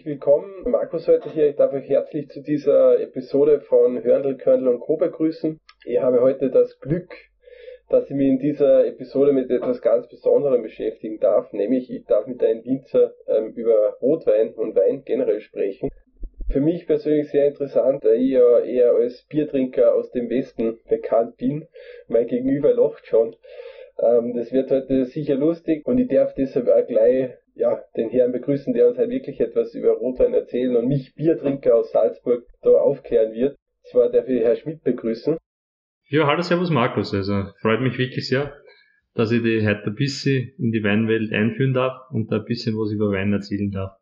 herzlich willkommen. Markus heute hier. Ich darf euch herzlich zu dieser Episode von Hörndl, Körndl und Co. begrüßen. Ich habe heute das Glück, dass ich mich in dieser Episode mit etwas ganz Besonderem beschäftigen darf, nämlich ich darf mit einem Winzer ähm, über Rotwein und Wein generell sprechen. Für mich persönlich sehr interessant, da ich ja eher als Biertrinker aus dem Westen bekannt bin. Mein Gegenüber lacht schon. Ähm, das wird heute sicher lustig und ich darf deshalb auch gleich ja, den Herrn begrüßen, der uns halt wirklich etwas über Rotwein erzählen und mich Biertrinker aus Salzburg da aufklären wird. Zwar darf ich Herr Schmidt begrüßen. Ja, hallo Servus Markus. Also freut mich wirklich sehr, dass ich dich heute ein bisschen in die Weinwelt einführen darf und ein bisschen was über Wein erzählen darf.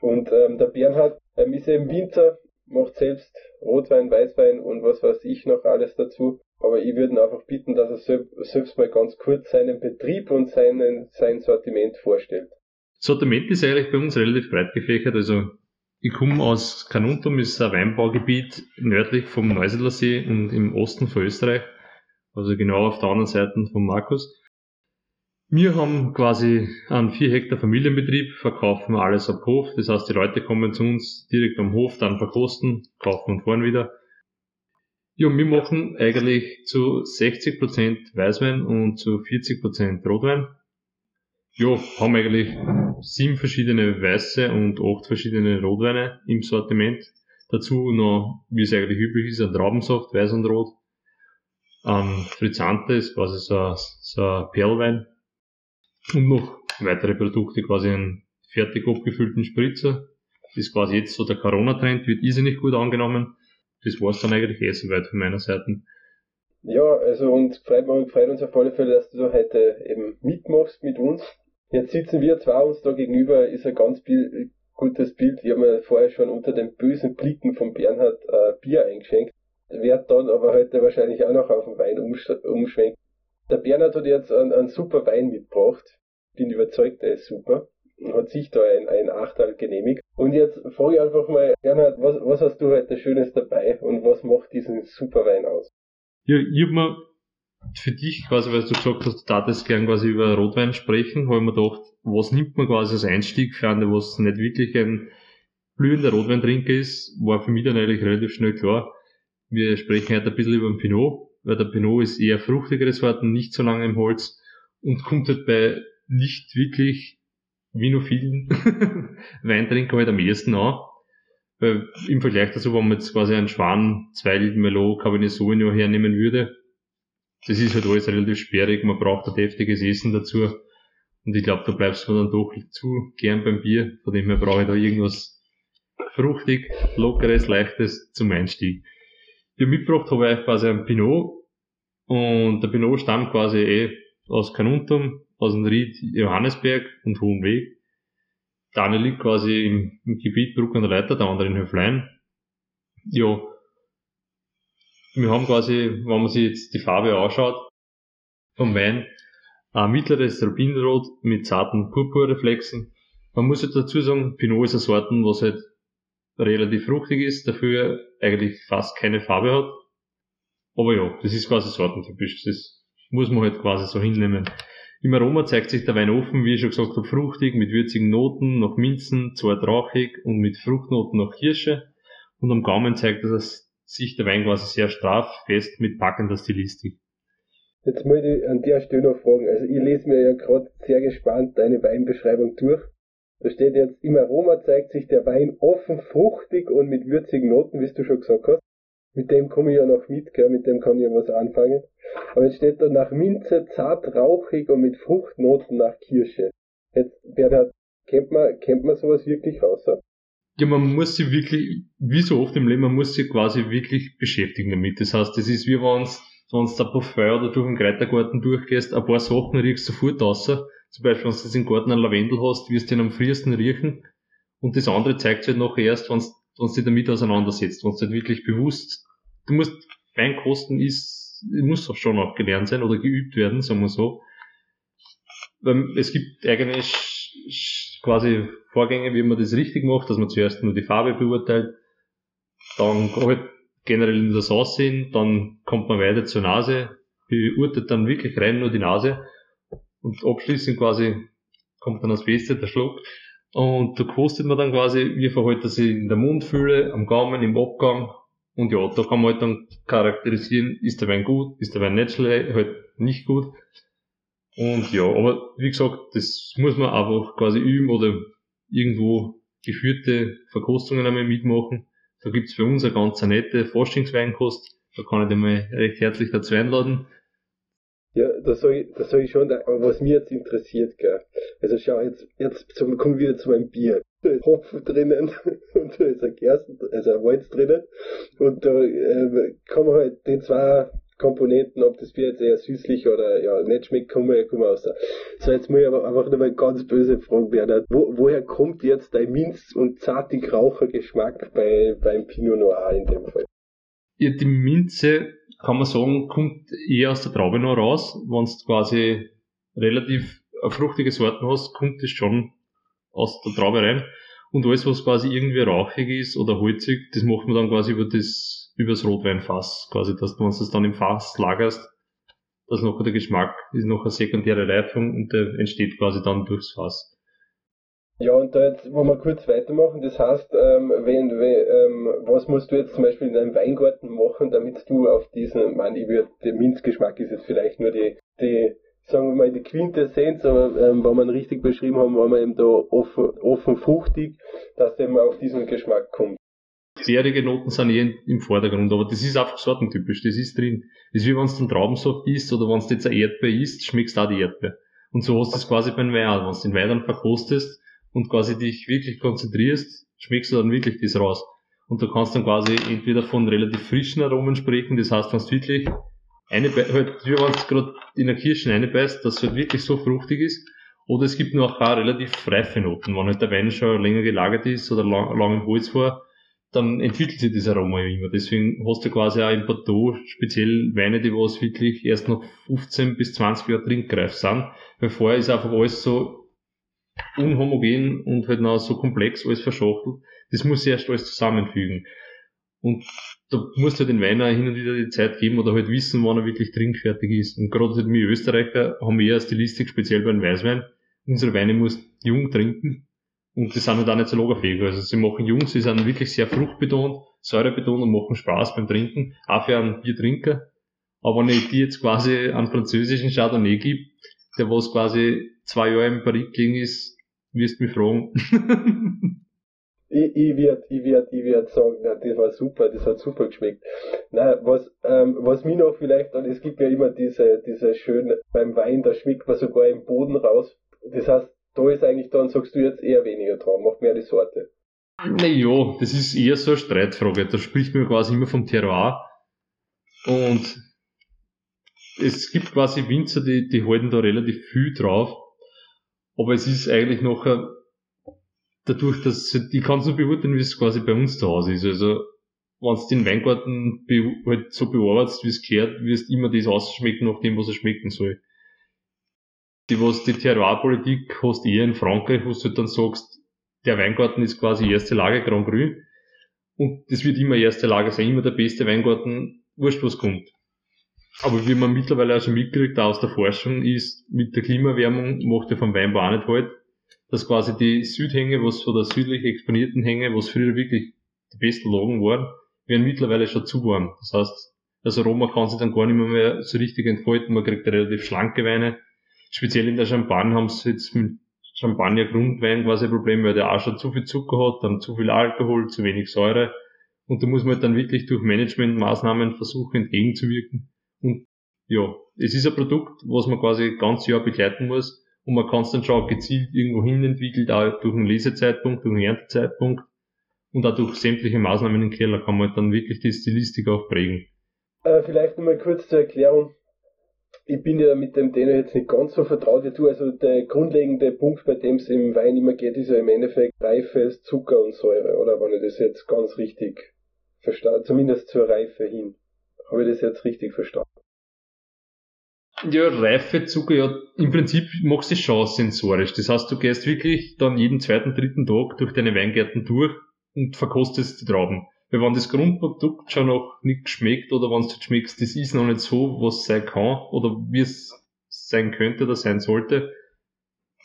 Und ähm, der Bernhard ähm, ist eben Winzer, macht selbst Rotwein, Weißwein und was weiß ich noch alles dazu. Aber ich würde ihn einfach bitten, dass er selbst mal ganz kurz seinen Betrieb und seinen, sein Sortiment vorstellt. Sortiment ist eigentlich bei uns relativ breit gefächert. Also ich komme aus Kanuntum, ist ein Weinbaugebiet nördlich vom Neusiedler See und im Osten von Österreich. Also genau auf der anderen Seite von Markus. Wir haben quasi einen 4 Hektar Familienbetrieb, verkaufen alles ab Hof. Das heißt, die Leute kommen zu uns direkt am Hof, dann verkosten, kaufen und fahren wieder. Ja, wir machen eigentlich zu 60% Weißwein und zu 40% Rotwein. Ja, haben eigentlich sieben verschiedene weiße und acht verschiedene Rotweine im Sortiment. Dazu noch, wie es eigentlich üblich ist, ein Traubensaft, weiß und rot. Ein Frizzante ist quasi so ein, so ein Perlwein. Und noch weitere Produkte, quasi einen fertig abgefüllten Spritzer. Das ist quasi jetzt so der Corona-Trend, wird irrsinnig gut angenommen. Das war's dann eigentlich eh soweit von meiner Seite. Ja, also und freut, freut uns auf alle Fälle, dass du heute eben mitmachst mit uns Jetzt sitzen wir zwei uns da gegenüber, ist ein ganz Bild, gutes Bild. Ich habe mir vorher schon unter den bösen Blicken von Bernhard äh, Bier eingeschenkt. Werd dann aber heute wahrscheinlich auch noch auf den Wein umschwenken. Der Bernhard hat jetzt einen, einen super Wein mitgebracht. Bin überzeugt, der ist super. Hat sich da ein, ein Achtal genehmigt. Und jetzt frage ich einfach mal, Bernhard, was, was hast du heute Schönes dabei und was macht diesen super Wein aus? Ja, ich habe mir für dich quasi, weil du gesagt hast, du darfst gern quasi über Rotwein sprechen, habe ich mir gedacht, was nimmt man quasi als Einstieg für einen, was nicht wirklich ein blühender Rotweintrinker ist, war für mich dann eigentlich relativ schnell klar. Wir sprechen heute ein bisschen über den Pinot, weil der Pinot ist eher fruchtigere Sorten, nicht so lange im Holz und kommt halt bei nicht wirklich vinophilen Weintrinker halt am ehesten an. Weil im Vergleich dazu, wenn man jetzt quasi einen Schwan, zwei Merlot, Cabernet Sauvignon hernehmen würde, das ist halt alles relativ sperrig, man braucht ein deftiges Essen dazu. Und ich glaube, da bleibst du dann doch zu gern beim Bier. Von dem her brauche ich da irgendwas fruchtig, lockeres, leichtes zum Einstieg. Ja, mitgebracht habe ich quasi einen Pinot. Und der Pinot stammt quasi eh aus Kanuntum, aus dem Ried Johannesberg und Hohenweg. Der eine liegt quasi im, im Gebiet Bruck an der Leiter, der andere in Höflein. Ja, wir haben quasi, wenn man sich jetzt die Farbe anschaut, vom Wein, ein mittleres Rubinrot mit zarten Purpurreflexen. Man muss jetzt dazu sagen, Pinot ist eine Sorte, was halt relativ fruchtig ist, dafür eigentlich fast keine Farbe hat. Aber ja, das ist quasi sortentypisch. Das muss man halt quasi so hinnehmen. Im Aroma zeigt sich der Wein offen, wie ich schon gesagt habe, fruchtig, mit würzigen Noten, noch Minzen, zwar rauchig und mit Fruchtnoten noch Kirsche. Und am Gaumen zeigt das sich der Wein quasi sehr straff, fest mit packender Stilistik. Jetzt möchte ich an der Stelle noch fragen. Also ich lese mir ja gerade sehr gespannt deine Weinbeschreibung durch. Da steht jetzt, im Aroma zeigt sich der Wein offen, fruchtig und mit würzigen Noten, wie du schon gesagt hast. Mit dem komme ich ja noch mit, gell? mit dem kann ich ja was anfangen. Aber jetzt steht da nach Minze, zart, rauchig und mit Fruchtnoten nach Kirsche. Jetzt, Bernhard, kennt man, kennt man sowas wirklich raus? Ja, man muss sich wirklich, wie so oft im Leben, man muss sich quasi wirklich beschäftigen damit. Das heißt, das ist wie wenn du du da Parfum oder durch den Kräutergarten durchgehst, ein paar Sachen riechst du sofort raus. Zum Beispiel, wenn du jetzt im Garten einen Lavendel hast, wirst du ihn am frühesten riechen. Und das andere zeigt sich halt nachher erst, wenn du dich damit auseinandersetzt, wenn du halt wirklich bewusst, du musst, Weinkosten ist, muss auch schon auch gelernt sein oder geübt werden, sagen wir so. Weil es gibt eigentlich quasi Vorgänge, wie man das richtig macht, dass man zuerst nur die Farbe beurteilt, dann halt generell in das Aussehen, dann kommt man weiter zur Nase, beurteilt dann wirklich rein nur die Nase und abschließend quasi kommt dann das Beste, der Schluck. Und da kostet man dann quasi, wie verhält er sich in der Mundfülle, am Gaumen, im Abgang. Und ja, da kann man halt dann charakterisieren, ist der Wein gut, ist der Wein nicht schlecht, halt nicht gut. Und ja, aber wie gesagt, das muss man einfach quasi üben oder irgendwo geführte Verkostungen einmal mitmachen. Da gibt's für uns eine ganz nette Forschungsweinkost. Da kann ich dir mal recht herzlich dazu einladen. Ja, das sage ich, das sag ich schon, aber was mich jetzt interessiert, gell. Also schau, jetzt, jetzt kommen wir wieder zu meinem Bier. Da ist Hopfen drinnen und da ist ein Gersten, also ein Holz drinnen. Und da äh, kann man halt die zwei Komponenten, ob das Bier jetzt eher süßlich oder ja nicht schmeckt, kann man ja kommen aus. So, jetzt muss ich aber einfach nochmal ganz böse fragen, Bernhard. Wo, woher kommt jetzt dein Minz- und zartig Rauchergeschmack bei, beim Pinot Noir in dem Fall? Ja, die Minze, kann man sagen, kommt eher aus der Traube noch raus. Wenn du quasi relativ fruchtige Sorten hast, kommt das schon aus der Traube rein. Und alles, was quasi irgendwie rauchig ist oder holzig, das macht man dann quasi über das übers Rotweinfass, quasi, dass du, du es dann im Fass lagerst, dass noch der Geschmack ist noch eine sekundäre Reifung und der entsteht quasi dann durchs Fass. Ja, und da jetzt wollen wir kurz weitermachen. Das heißt, ähm, wenn, wenn, ähm, was musst du jetzt zum Beispiel in deinem Weingarten machen, damit du auf diesen, man, ich würde, der Minzgeschmack ist jetzt vielleicht nur die, die, sagen wir mal, die Quintessenz, aber ähm, wenn ihn richtig beschrieben haben, waren wir eben da offen, offen fruchtig, dass der eben auf diesen Geschmack kommt. Bärige Noten sind eh im Vordergrund, aber das ist einfach sortentypisch, das ist drin. Das ist wie wenn du einen Traubensaft isst oder wenn du jetzt eine Erdbeer isst, schmeckst du auch die Erdbeer. Und so hast du es quasi beim Wein auch. Wenn du den Wein dann verkostest und quasi dich wirklich konzentrierst, schmeckst du dann wirklich das raus. Und du kannst dann quasi entweder von relativ frischen Aromen sprechen, das heißt, wenn du wirklich eine, halt, wie wenn du gerade in der Kirschen reinbeißt, dass es halt wirklich so fruchtig ist, oder es gibt nur auch paar relativ reife Noten, wenn halt der Wein schon länger gelagert ist oder lang, lang im Holz war, dann entwickelt sich das Aroma immer. Deswegen hast du quasi auch im Bateau speziell Weine, die was wirklich erst noch 15 bis 20 Jahre trinkreif sind. Weil vorher ist einfach alles so unhomogen und halt noch so komplex, alles verschachtelt. Das muss sich erst alles zusammenfügen. Und da musst du halt den Wein auch hin und wieder die Zeit geben oder halt wissen, wann er wirklich trinkfertig ist. Und gerade halt wir Österreicher haben eher Stilistik, speziell beim Weißwein. Unsere Weine muss jung trinken und die sind halt auch nicht so lagerfähig. Also sie machen jung, sie sind wirklich sehr fruchtbetont, säurebetont und machen Spaß beim Trinken, auch für einen Biertrinker. Aber wenn ich dir jetzt quasi einen französischen Chardonnay gebe, der was quasi zwei Jahre im Paris gelegen ist, wirst du mich fragen. ich, ich werd, ich werd, ich werd sagen, na, das war super, das hat super geschmeckt. Na, was, ähm, was mir noch vielleicht, und es gibt ja immer diese, diese schönen, beim Wein, da schmeckt man sogar im Boden raus. Das heißt, da ist eigentlich dann, sagst du jetzt eher weniger dran, macht mehr die Sorte. Naja, das ist eher so eine Streitfrage. Da spricht man quasi immer vom Terroir. Und es gibt quasi Winzer, die, die halten da relativ viel drauf. Aber es ist eigentlich noch dadurch, dass ich kann nur beurteilen, wie es quasi bei uns zu Hause ist. Also, wenn du den Weingarten halt so bearbeitest, wie es gehört, wirst du immer das ausschmecken nach dem, was er schmecken soll die, was die Terroirpolitik hast eher in Frankreich, wo du dann sagst, der Weingarten ist quasi erste Lage Grand Cru und das wird immer erste Lage sein, immer der beste Weingarten, wurscht was kommt. Aber wie man mittlerweile auch schon mitkriegt aus der Forschung ist, mit der Klimaerwärmung macht er vom Weinbau auch nicht halt, dass quasi die Südhänge, was von der südlich exponierten Hänge, was früher wirklich die besten Lagen waren, werden mittlerweile schon zu warm. Das heißt, das Aroma kann sich dann gar nicht mehr so richtig entfalten, man kriegt relativ schlanke Weine, speziell in der Champagne haben sie jetzt mit Champagner Grundwein quasi ein Problem, weil der auch schon zu viel Zucker hat, dann zu viel Alkohol, zu wenig Säure. Und da muss man dann wirklich durch Managementmaßnahmen versuchen entgegenzuwirken. Und ja, es ist ein Produkt, was man quasi ganz Jahr begleiten muss. Und man kann es dann schon gezielt irgendwo hin entwickelt, auch durch einen Lesezeitpunkt, durch einen Erntezeitpunkt und auch durch sämtliche Maßnahmen im Keller kann man dann wirklich die Stilistik auch prägen. Äh, vielleicht nochmal kurz zur Erklärung ich bin ja mit dem Thema jetzt nicht ganz so vertraut wie du. Also der grundlegende Punkt, bei dem es im Wein immer geht, ist ja im Endeffekt Reife, Zucker und Säure, oder? Wenn ich das jetzt ganz richtig verstanden, zumindest zur Reife hin. Habe ich das jetzt richtig verstanden? Ja, Reife, Zucker, ja, im Prinzip machst du es schon sensorisch. Das heißt, du gehst wirklich dann jeden zweiten, dritten Tag durch deine Weingärten durch und verkostest die Trauben. Weil wenn das Grundprodukt schon noch nicht schmeckt oder wenn es nicht schmeckt, das ist noch nicht so, was sein kann oder wie es sein könnte oder sein sollte,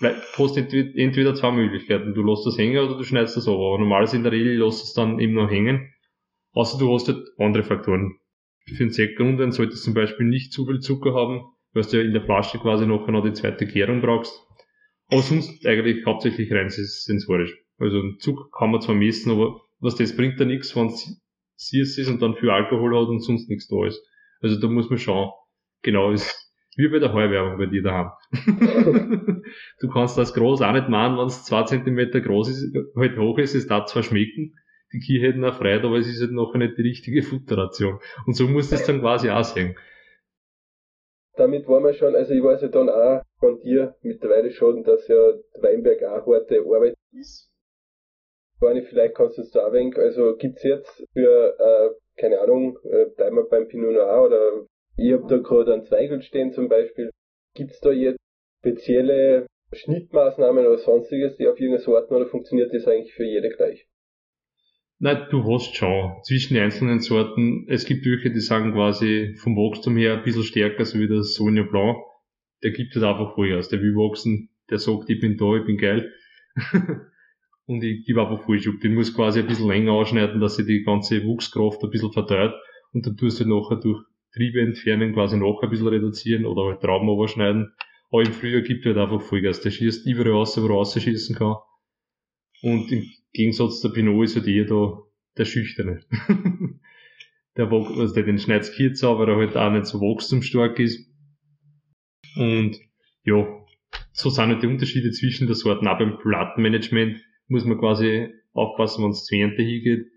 hast entweder zwei Möglichkeiten. Du lässt das hängen oder du schneidest das ab. Aber normalerweise in der Regel lässt es dann eben noch hängen. Außer du hast halt andere Faktoren. Für den Sektgrundwein solltest du zum Beispiel nicht zu viel Zucker haben, weil du ja in der Flasche quasi noch noch die zweite Gärung brauchst. Aber sonst eigentlich hauptsächlich rein sensorisch. Also Zucker kann man zwar messen, aber was das bringt da nichts, wenn es süß ist und dann viel Alkohol hat und sonst nichts da ist. Also da muss man schauen. Genau, ist wie bei der Heuwerbung bei dir daheim. du kannst das groß auch nicht machen, wenn es zwei Zentimeter groß ist, halt hoch ist, es darf zwar schmecken, die Kühe hätten auch Freude, aber es ist halt noch nicht die richtige Futterration. Und so muss das dann quasi auch sein. Damit waren wir schon, also ich weiß ja dann auch von dir mittlerweile schon, dass ja Weinberg auch harte Arbeit ist. Barney, vielleicht kannst du es da wenig, also gibt's jetzt für, äh, keine Ahnung, äh, bleiben wir beim Pinot Noir oder ich hab da gerade einen Zweigel stehen zum Beispiel. Gibt's da jetzt spezielle Schnittmaßnahmen oder sonstiges, die auf irgendeine Sorten oder funktioniert das eigentlich für jede gleich? Nein, du hast schon zwischen den einzelnen Sorten, es gibt welche, die sagen quasi vom Wachstum her ein bisschen stärker, so wie der Sauvignon Blanc. Der gibt halt einfach Vollgas, der will wachsen, der sagt, ich bin da, ich bin geil. und ich gebe einfach Vollschub. Den muss quasi ein bisschen länger ausschneiden, dass sich die ganze Wuchskraft ein bisschen verteilt und dann tust du nachher durch Triebe entfernen quasi noch ein bisschen reduzieren oder halt Trauben überschneiden. Aber im Frühjahr gibt halt einfach Vollgas. Der schießt überall raus, wo er rausschießen kann. Und im Gegensatz der Pinot ist halt eher da der Schüchterne. der, also der den schneidet kürzer, aber er halt auch nicht so wachstumsstark ist. Und ja, so sind halt die Unterschiede zwischen der Sorten. Auch beim Plattenmanagement muss man quasi aufpassen, wenn es zur Ernte hingeht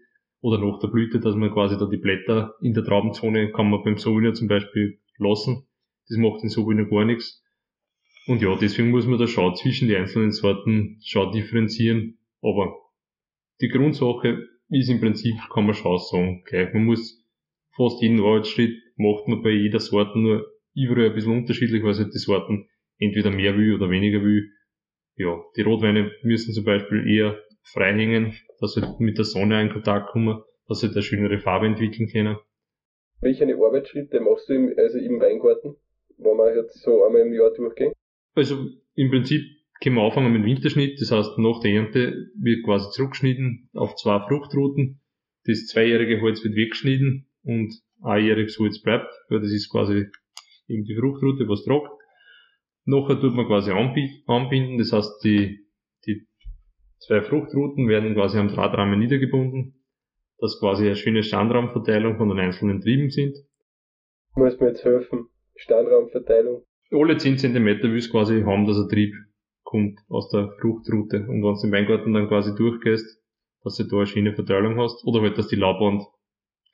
oder nach der Blüte, dass man quasi da die Blätter in der Traubenzone kann man beim Sauvignon zum Beispiel lassen. Das macht den Sauvignon gar nichts. Und ja, deswegen muss man da schauen, zwischen die einzelnen Sorten schauen, differenzieren. Aber die Grundsache ist im Prinzip, kann man schon sagen, gleich. Man muss fast jeden Arbeitsschritt macht man bei jeder Sorte nur überall ein bisschen unterschiedlich, weil halt die Sorten entweder mehr will oder weniger will. Ja, die Rotweine müssen zum Beispiel eher frei hängen, dass sie mit der Sonne in Kontakt kommen, dass sie eine schönere Farbe entwickeln können. Welche Arbeitsschritte machst du im, also im Weingarten, wenn wir jetzt so einmal im Jahr durchgehen? Also im Prinzip können wir anfangen mit Winterschnitt, das heißt nach der Ernte wird quasi zurückgeschnitten auf zwei Fruchtrouten. Das zweijährige Holz wird weggeschnitten und einjähriges Holz bleibt, weil das ist quasi eben die Fruchtroute, was tragt. Nachher tut man quasi anbinden, das heißt die, die zwei Fruchtrouten werden quasi am Drahtrahmen niedergebunden, dass quasi eine schöne Standraumverteilung von den einzelnen Trieben sind. Muss mir jetzt helfen, Standraumverteilung. Alle 10 cm willst quasi haben, dass ein Trieb kommt aus der Fruchtroute. Und wenn du im Weingarten dann quasi durchgehst, dass du da eine schöne Verteilung hast, oder halt, dass die Laubwand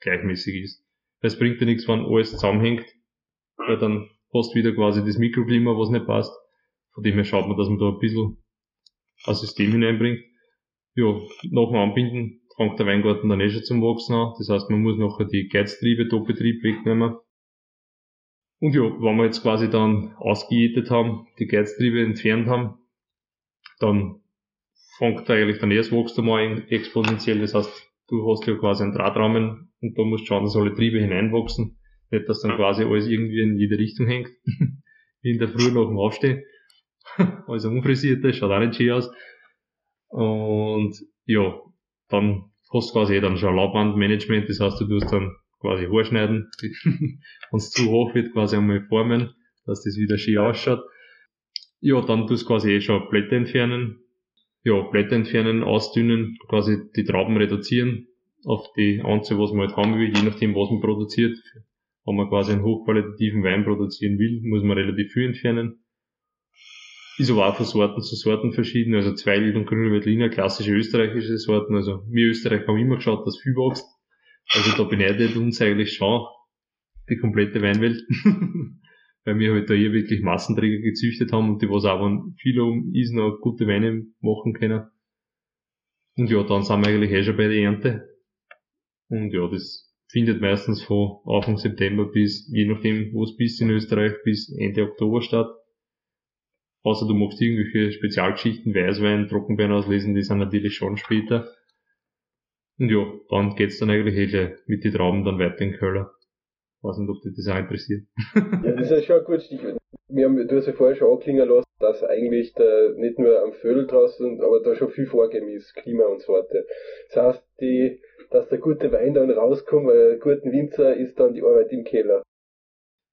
gleichmäßig ist. Weil es bringt dir nichts, wenn alles zusammenhängt, weil dann hast du wieder quasi das Mikroklima, was nicht passt. Von dem her schaut man, dass man da ein bisschen ein System hineinbringt. Ja, nach dem Anbinden fängt der Weingarten dann eh schon zum Wachsen an. Das heißt, man muss nachher die Geiztriebe, Doppeltrieb wegnehmen. Und ja, wenn wir jetzt quasi dann ausgejätet haben, die Geiztriebe entfernt haben, dann fängt eigentlich dann erst Wachstum an exponentiell. Das heißt, du hast ja quasi einen Drahtrahmen und da musst du schauen, dass alle Triebe hineinwachsen. Nicht, dass dann quasi alles irgendwie in jede Richtung hängt. Wie in der Früh nach dem Aufstehen. also unfrisiert, das schaut auch nicht schön aus. Und ja, dann hast du quasi eh dann schon Laubwandmanagement, das heißt, du tust dann quasi Haarschneiden, wenn es zu hoch wird, quasi einmal formen, dass das wieder schön ausschaut. Ja, dann tust du quasi eh schon Blätter entfernen. Ja, Blätter entfernen, ausdünnen, quasi die Trauben reduzieren auf die Anzahl, was man halt haben will, je nachdem, was man produziert. Wenn man quasi einen hochqualitativen Wein produzieren will, muss man relativ viel entfernen. Ist aber auch von Sorten zu Sorten verschieden. Also Zweigelt und Grüne Veltliner, klassische österreichische Sorten. Also wir Österreich haben immer geschaut, dass viel wächst. Also da beneidet uns eigentlich schon die komplette Weinwelt. Weil wir halt da hier wirklich Massenträger gezüchtet haben und die was auch, viele um ist, noch gute Weine machen können. Und ja, dann sind wir eigentlich eh schon bei der Ernte. Und ja, das findet meistens von Anfang September bis, je nachdem, wo es bist in Österreich, bis Ende Oktober statt. Außer du machst irgendwelche Spezialgeschichten, Weißwein, Trockenbeeren auslesen, die sind natürlich schon später. Und ja, dann geht's dann eigentlich eh gleich mit den Trauben dann weiter in Köln. Weiß nicht, ob dich das auch interessiert. ja, das ist schon ein gutes Stichwort. Wir haben, du hast ja vorher schon anklingen lassen, dass eigentlich der, nicht nur am Vögel draußen, aber da schon viel vorgegeben ist, Klima und Sorte. Das heißt, die, dass der gute Wein dann rauskommt, weil der guten Winzer ist dann die Arbeit im Keller.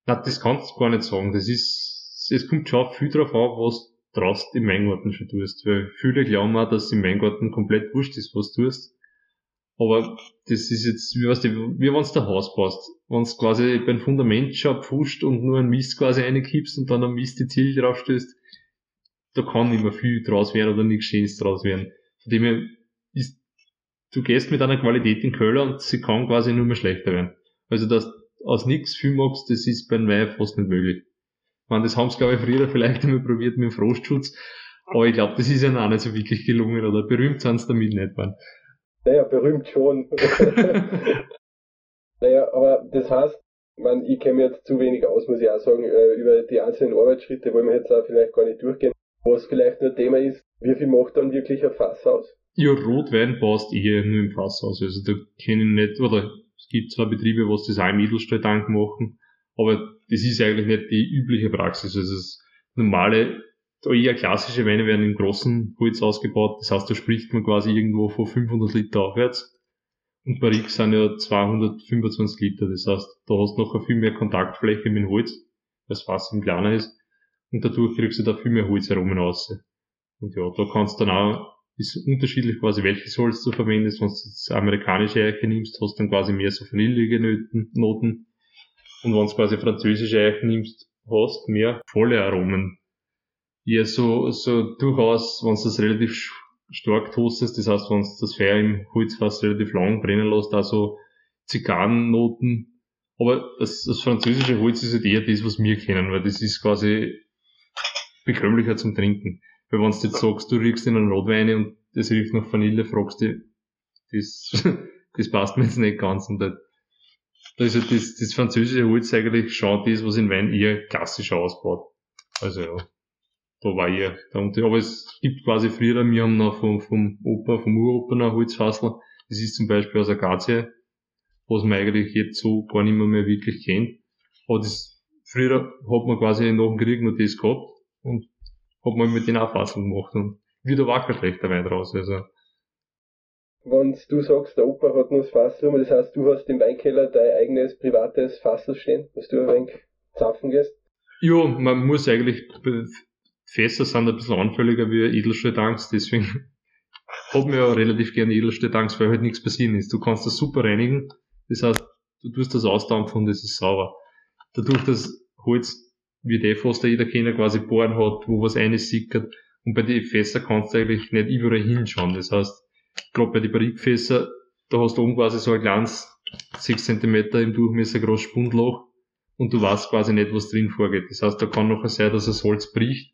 Na, das kannst du gar nicht sagen. Das ist, es kommt schon viel drauf an, was du draußen im Weingarten schon tust. Weil viele glauben auch, dass im Weingarten komplett wurscht ist, was du tust. Aber das ist jetzt, wie weißt du, wie wenn du der Haus. Wenn du quasi beim Fundament schon pfuscht und nur ein Mist quasi reinkippst und dann ein Mist die Ziel draufstößt, da kann nicht mehr viel draus werden oder nichts Schönes draus werden. Von dem her ist, du gehst mit einer Qualität in Köller und sie kann quasi nur mehr schlechter werden. Also, dass du aus nichts viel magst, das ist beim Wein fast nicht möglich. Ich meine, das haben sie, glaube ich, früher vielleicht einmal probiert mit dem Frostschutz, aber ich glaube, das ist ja auch nicht so wirklich gelungen oder berühmt sind sie damit nicht, man. Naja, berühmt schon. naja, aber das heißt, man, ich kenne mich jetzt zu wenig aus, muss ich auch sagen, äh, über die einzelnen Arbeitsschritte wollen wir jetzt auch vielleicht gar nicht durchgehen. Was vielleicht nur Thema ist, wie viel macht dann wirklich ein Fass aus? Ja, Rotwein passt eher nur im Fass aus. Also da kenne ich nicht, oder es gibt zwar Betriebe, was das auch im Edelstahltank machen, aber das ist eigentlich nicht die übliche Praxis. Also das normale, eher klassische Weine werden im großen Holz ausgebaut. Das heißt, da spricht man quasi irgendwo von 500 Liter aufwärts. Und Barrique sind ja 225 Liter. Das heißt, da hast du noch viel mehr Kontaktfläche mit dem Holz, weil das Fass im kleiner ist und dadurch kriegst du da viel mehr Holzaromen raus. Und ja, da kannst du dann auch, ist unterschiedlich quasi welches Holz du verwendest, wenn du jetzt amerikanische Eiche nimmst, hast du dann quasi mehr so vanillige Noten. Und wenn du quasi französische Eiche nimmst, hast du mehr volle Aromen. Ja, so, so durchaus, wenn du das relativ stark toastest, das heißt, wenn du das Feuer im Holzfass relativ lang brennen lässt, also Zigarrennoten. Aber das, das französische Holz ist halt eher das, was wir kennen, weil das ist quasi bekömmlicher zum Trinken. Weil wenn du jetzt sagst, du riechst in einen Rotwein und das riecht nach Vanille, fragst du, das, das passt mir jetzt nicht ganz. Und da, ist halt das, das französische Holz eigentlich schon das, was in Wein eher klassischer ausbaut. Also ja, da war eher der Unterschied. Aber es gibt quasi früher, wir haben noch vom, vom Opa, vom Uropa noch Holzfassel. Das ist zum Beispiel aus Akazie, was man eigentlich jetzt so gar nicht mehr, mehr wirklich kennt. Aber das, früher hat man quasi nach dem Krieg noch das gehabt und hab mal mit den auch Fassel gemacht und wieder war kein schlechter Wein draus. Also. Wenn du sagst, der Opa hat nur das Fassel das heißt, du hast im Weinkeller dein eigenes privates Fassel stehen, dass du ein wenig zapfen gehst? Ja, man muss eigentlich, Fässer sind ein bisschen anfälliger wie Edelstahltanks, deswegen hab mir ja relativ gerne Edelstahltanks, weil halt nichts passieren ist. Du kannst das super reinigen, das heißt, du tust das ausdampfen und es ist sauber. Dadurch, dass Holz wie der fast jeder Kenner quasi bohren hat, wo was einsickert. Und bei den Fässer kannst du eigentlich nicht überall hinschauen. Das heißt, gerade bei den Barrikfässer, da hast du oben quasi so ein kleines 6 cm im Durchmesser großes Spundloch und du weißt quasi nicht, was drin vorgeht. Das heißt, da kann nachher sein, dass das Holz bricht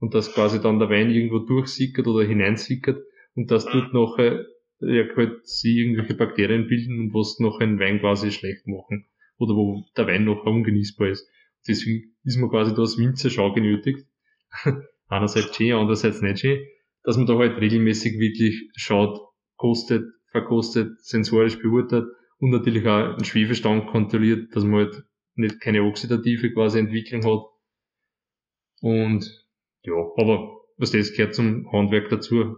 und dass quasi dann der Wein irgendwo durchsickert oder hineinsickert und dass dort nachher ja, halt sie irgendwelche Bakterien bilden und was noch einen Wein quasi schlecht machen. Oder wo der Wein noch ungenießbar ist. Deswegen ist man quasi da als Winzer schon genötigt. Einerseits schön, andererseits nicht schön, dass man da halt regelmäßig wirklich schaut, kostet, verkostet, sensorisch beurteilt und natürlich auch einen Schwefelstand kontrolliert, dass man halt nicht keine oxidative quasi Entwicklung hat. Und ja, aber was das gehört zum Handwerk dazu.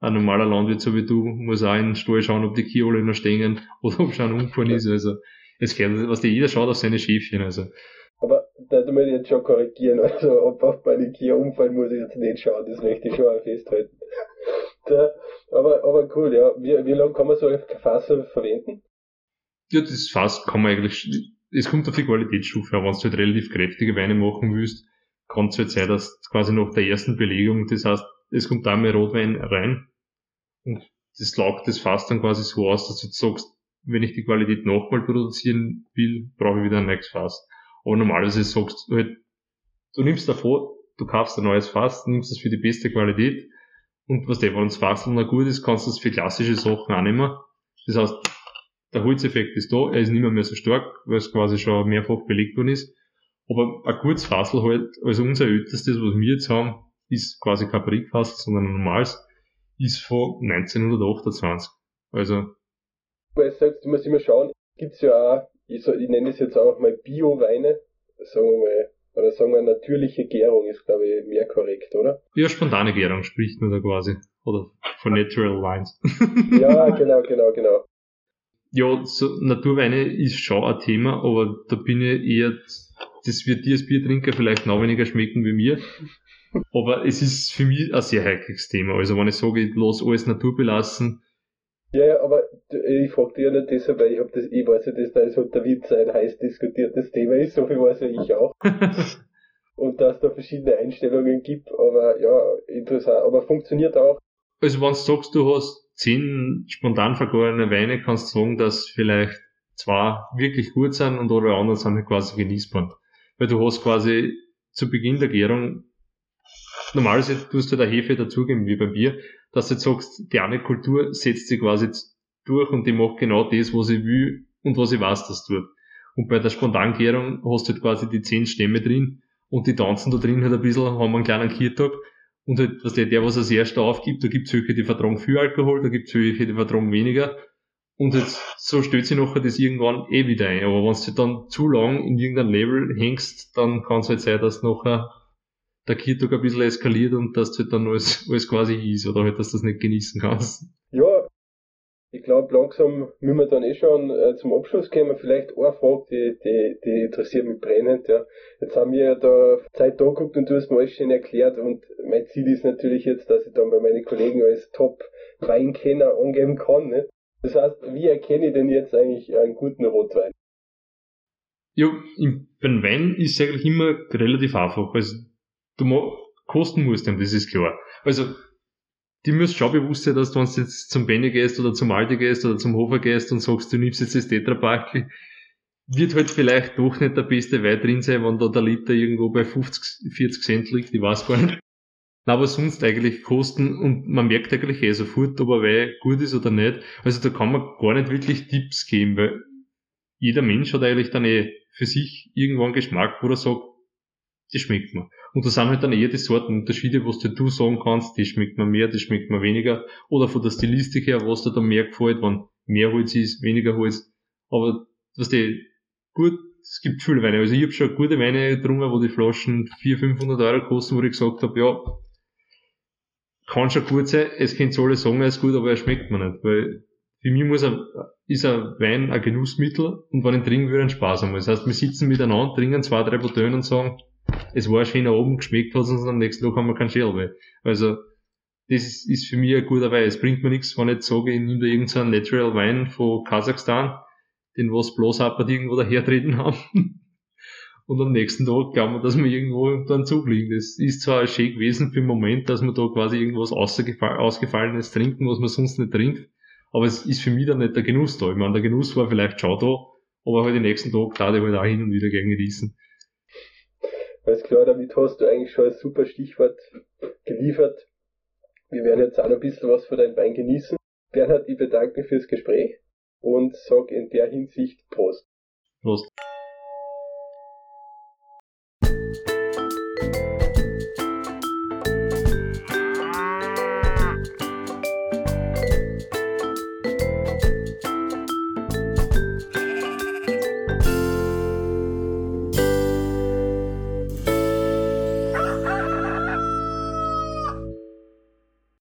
Ein normaler Landwirt so wie du muss auch in den Stall schauen, ob die Kiole noch stehen oder ob schon umgefahren ist. Also es gehört, was der jeder schaut auf seine Schäfchen. Also aber da muss ich jetzt schon korrigieren. Also, ob auf meine Kia umfallen, muss ich jetzt nicht schauen. Das möchte ich schon auch festhalten. Da, aber, aber cool, ja. Wie, wie lange kann man so ein Fass verwenden? Ja, das Fass kann man eigentlich, es kommt auf die Qualitätsstufe an. Wenn du halt relativ kräftige Weine machen willst, kann es halt sein, dass quasi nach der ersten Belegung, das heißt, es kommt da mehr Rotwein rein und das laugt das Fass dann quasi so aus, dass du jetzt sagst, wenn ich die Qualität nochmal produzieren will, brauche ich wieder ein neues Fass. Aber normalerweise sagst du halt, du nimmst davor, du kaufst ein neues Fass, nimmst es für die beste Qualität und was der, wenn das Fass noch gut ist, kannst du es für klassische Sachen auch nehmen. Das heißt, der Holzeffekt ist da, er ist nicht mehr, mehr so stark, weil es quasi schon mehrfach belegt worden ist. Aber ein gutes Fassel halt, also unser ältestes, was wir jetzt haben, ist quasi kein Barrikfassel, sondern ein normales, ist von 1928. Also. Weil du sagst, du musst immer schauen, gibt's ja auch ich, so, ich nenne es jetzt einfach mal Bio-Weine, sagen wir mal, Oder sagen wir natürliche Gärung ist, glaube ich, mehr korrekt, oder? Ja, spontane Gärung spricht man da quasi. Oder von Natural Wines. ja, genau, genau, genau. Ja, so Naturweine ist schon ein Thema, aber da bin ich eher, das wird dir als Biertrinker vielleicht noch weniger schmecken wie mir. Aber es ist für mich ein sehr heikles Thema. Also wenn ich sage, ich lasse alles naturbelassen. Ja, ja, aber ich frage dich ja nicht deshalb, weil ich habe das, ich weiß ja, dass das unter Witz ein heiß diskutiertes Thema ist, so viel weiß ja ich auch. Und dass es da verschiedene Einstellungen gibt, aber ja, interessant, aber funktioniert auch. Also wenn du sagst, du hast zehn spontan vergorene Weine, kannst du sagen, dass vielleicht zwei wirklich gut sind und alle anderen sind halt quasi genießbar. Weil du hast quasi zu Beginn der Gärung normalerweise tust du da Hefe dazugeben wie beim Bier, dass du jetzt sagst, die eine Kultur setzt sich quasi durch und die macht genau das, was sie will und was sie weiß, das tut. Und bei der Spontangärung hast du halt quasi die zehn Stämme drin und die tanzen da drin halt ein bisschen, haben einen kleinen Kirtag und halt, dass der, der was als erster aufgibt, da gibt's welche, die vertragen viel Alkohol, da gibt's welche, die vertragen weniger. Und jetzt, so stellt sich nachher das irgendwann eh wieder ein. Aber wenn du dann zu lang in irgendeinem Level hängst, dann kann es halt sein, dass nachher der Kirtag ein bisschen eskaliert und dass du halt dann alles, alles quasi ist oder halt, dass du das nicht genießen kannst. Ja, ich glaube, langsam müssen wir dann eh schon äh, zum Abschluss kommen. Vielleicht eine Frage, die, die, die interessiert mich brennend. Ja. Jetzt haben wir ja da Zeit angeguckt und du hast mir alles schön erklärt. Und mein Ziel ist natürlich jetzt, dass ich dann bei meinen Kollegen als Top-Weinkenner angeben kann. Ne? Das heißt, wie erkenne ich denn jetzt eigentlich einen guten Rotwein? Ja, beim Wein ist es eigentlich immer relativ einfach. Also du kosten musst dem, das ist klar. Also, die müssen schon bewusst sein, dass du, wenn du jetzt zum Benny gehst oder zum Aldi gehst oder zum Hofer gehst und sagst, du nimmst jetzt das Tetrapackel, wird halt vielleicht doch nicht der beste Wein drin sein, wenn da der Liter irgendwo bei 50, 40 Cent liegt, ich weiß gar nicht. Aber sonst eigentlich kosten und man merkt eigentlich eh sofort, ob ein Wein gut ist oder nicht. Also da kann man gar nicht wirklich Tipps geben, weil jeder Mensch hat eigentlich dann eh für sich irgendwann Geschmack, wo er sagt, das schmeckt mir. Und da sind halt dann eher die Sortenunterschiede, was du sagen kannst, die schmeckt mir mehr, die schmeckt mir weniger. Oder von der Stilistik her, was dir da mehr gefällt, wenn mehr Holz ist, weniger Holz. Aber, was die, gut, es gibt viele Weine. Also ich habe schon gute Weine getrunken, wo die Flaschen 400, 500 Euro kosten, wo ich gesagt habe, ja, kann schon gut sein, es können alle sagen, er ist gut, aber er schmeckt mir nicht. Weil für mich muss ein, ist ein Wein ein Genussmittel und wenn ich trinken würde, ein Spaß haben. Das heißt, wir sitzen miteinander, trinken zwei, drei Bouteillen und sagen, es war schön oben, geschmeckt hat und am nächsten Tag haben wir keinen Schäl Also, das ist, ist für mich ein guter Wein. Es bringt mir nichts, wenn ich jetzt sage, ich nehme da irgendeinen Natural Wein von Kasachstan, den was bloß Appert irgendwo dahertreten haben. Und am nächsten Tag glauben wir, dass wir irgendwo dann Zug liegen. Das ist zwar schön gewesen für den Moment, dass wir da quasi irgendwas Ausgefallenes trinken, was man sonst nicht trinkt. Aber es ist für mich dann nicht der Genuss da. Ich meine, der Genuss war vielleicht schon da, aber halt den nächsten Tag da ich halt auch hin und wieder gegen genießen. Alles klar, damit hast du eigentlich schon ein super Stichwort geliefert. Wir werden jetzt auch noch ein bisschen was von deinem Wein genießen. Bernhard, ich bedanke mich fürs Gespräch und sage in der Hinsicht Prost. Prost.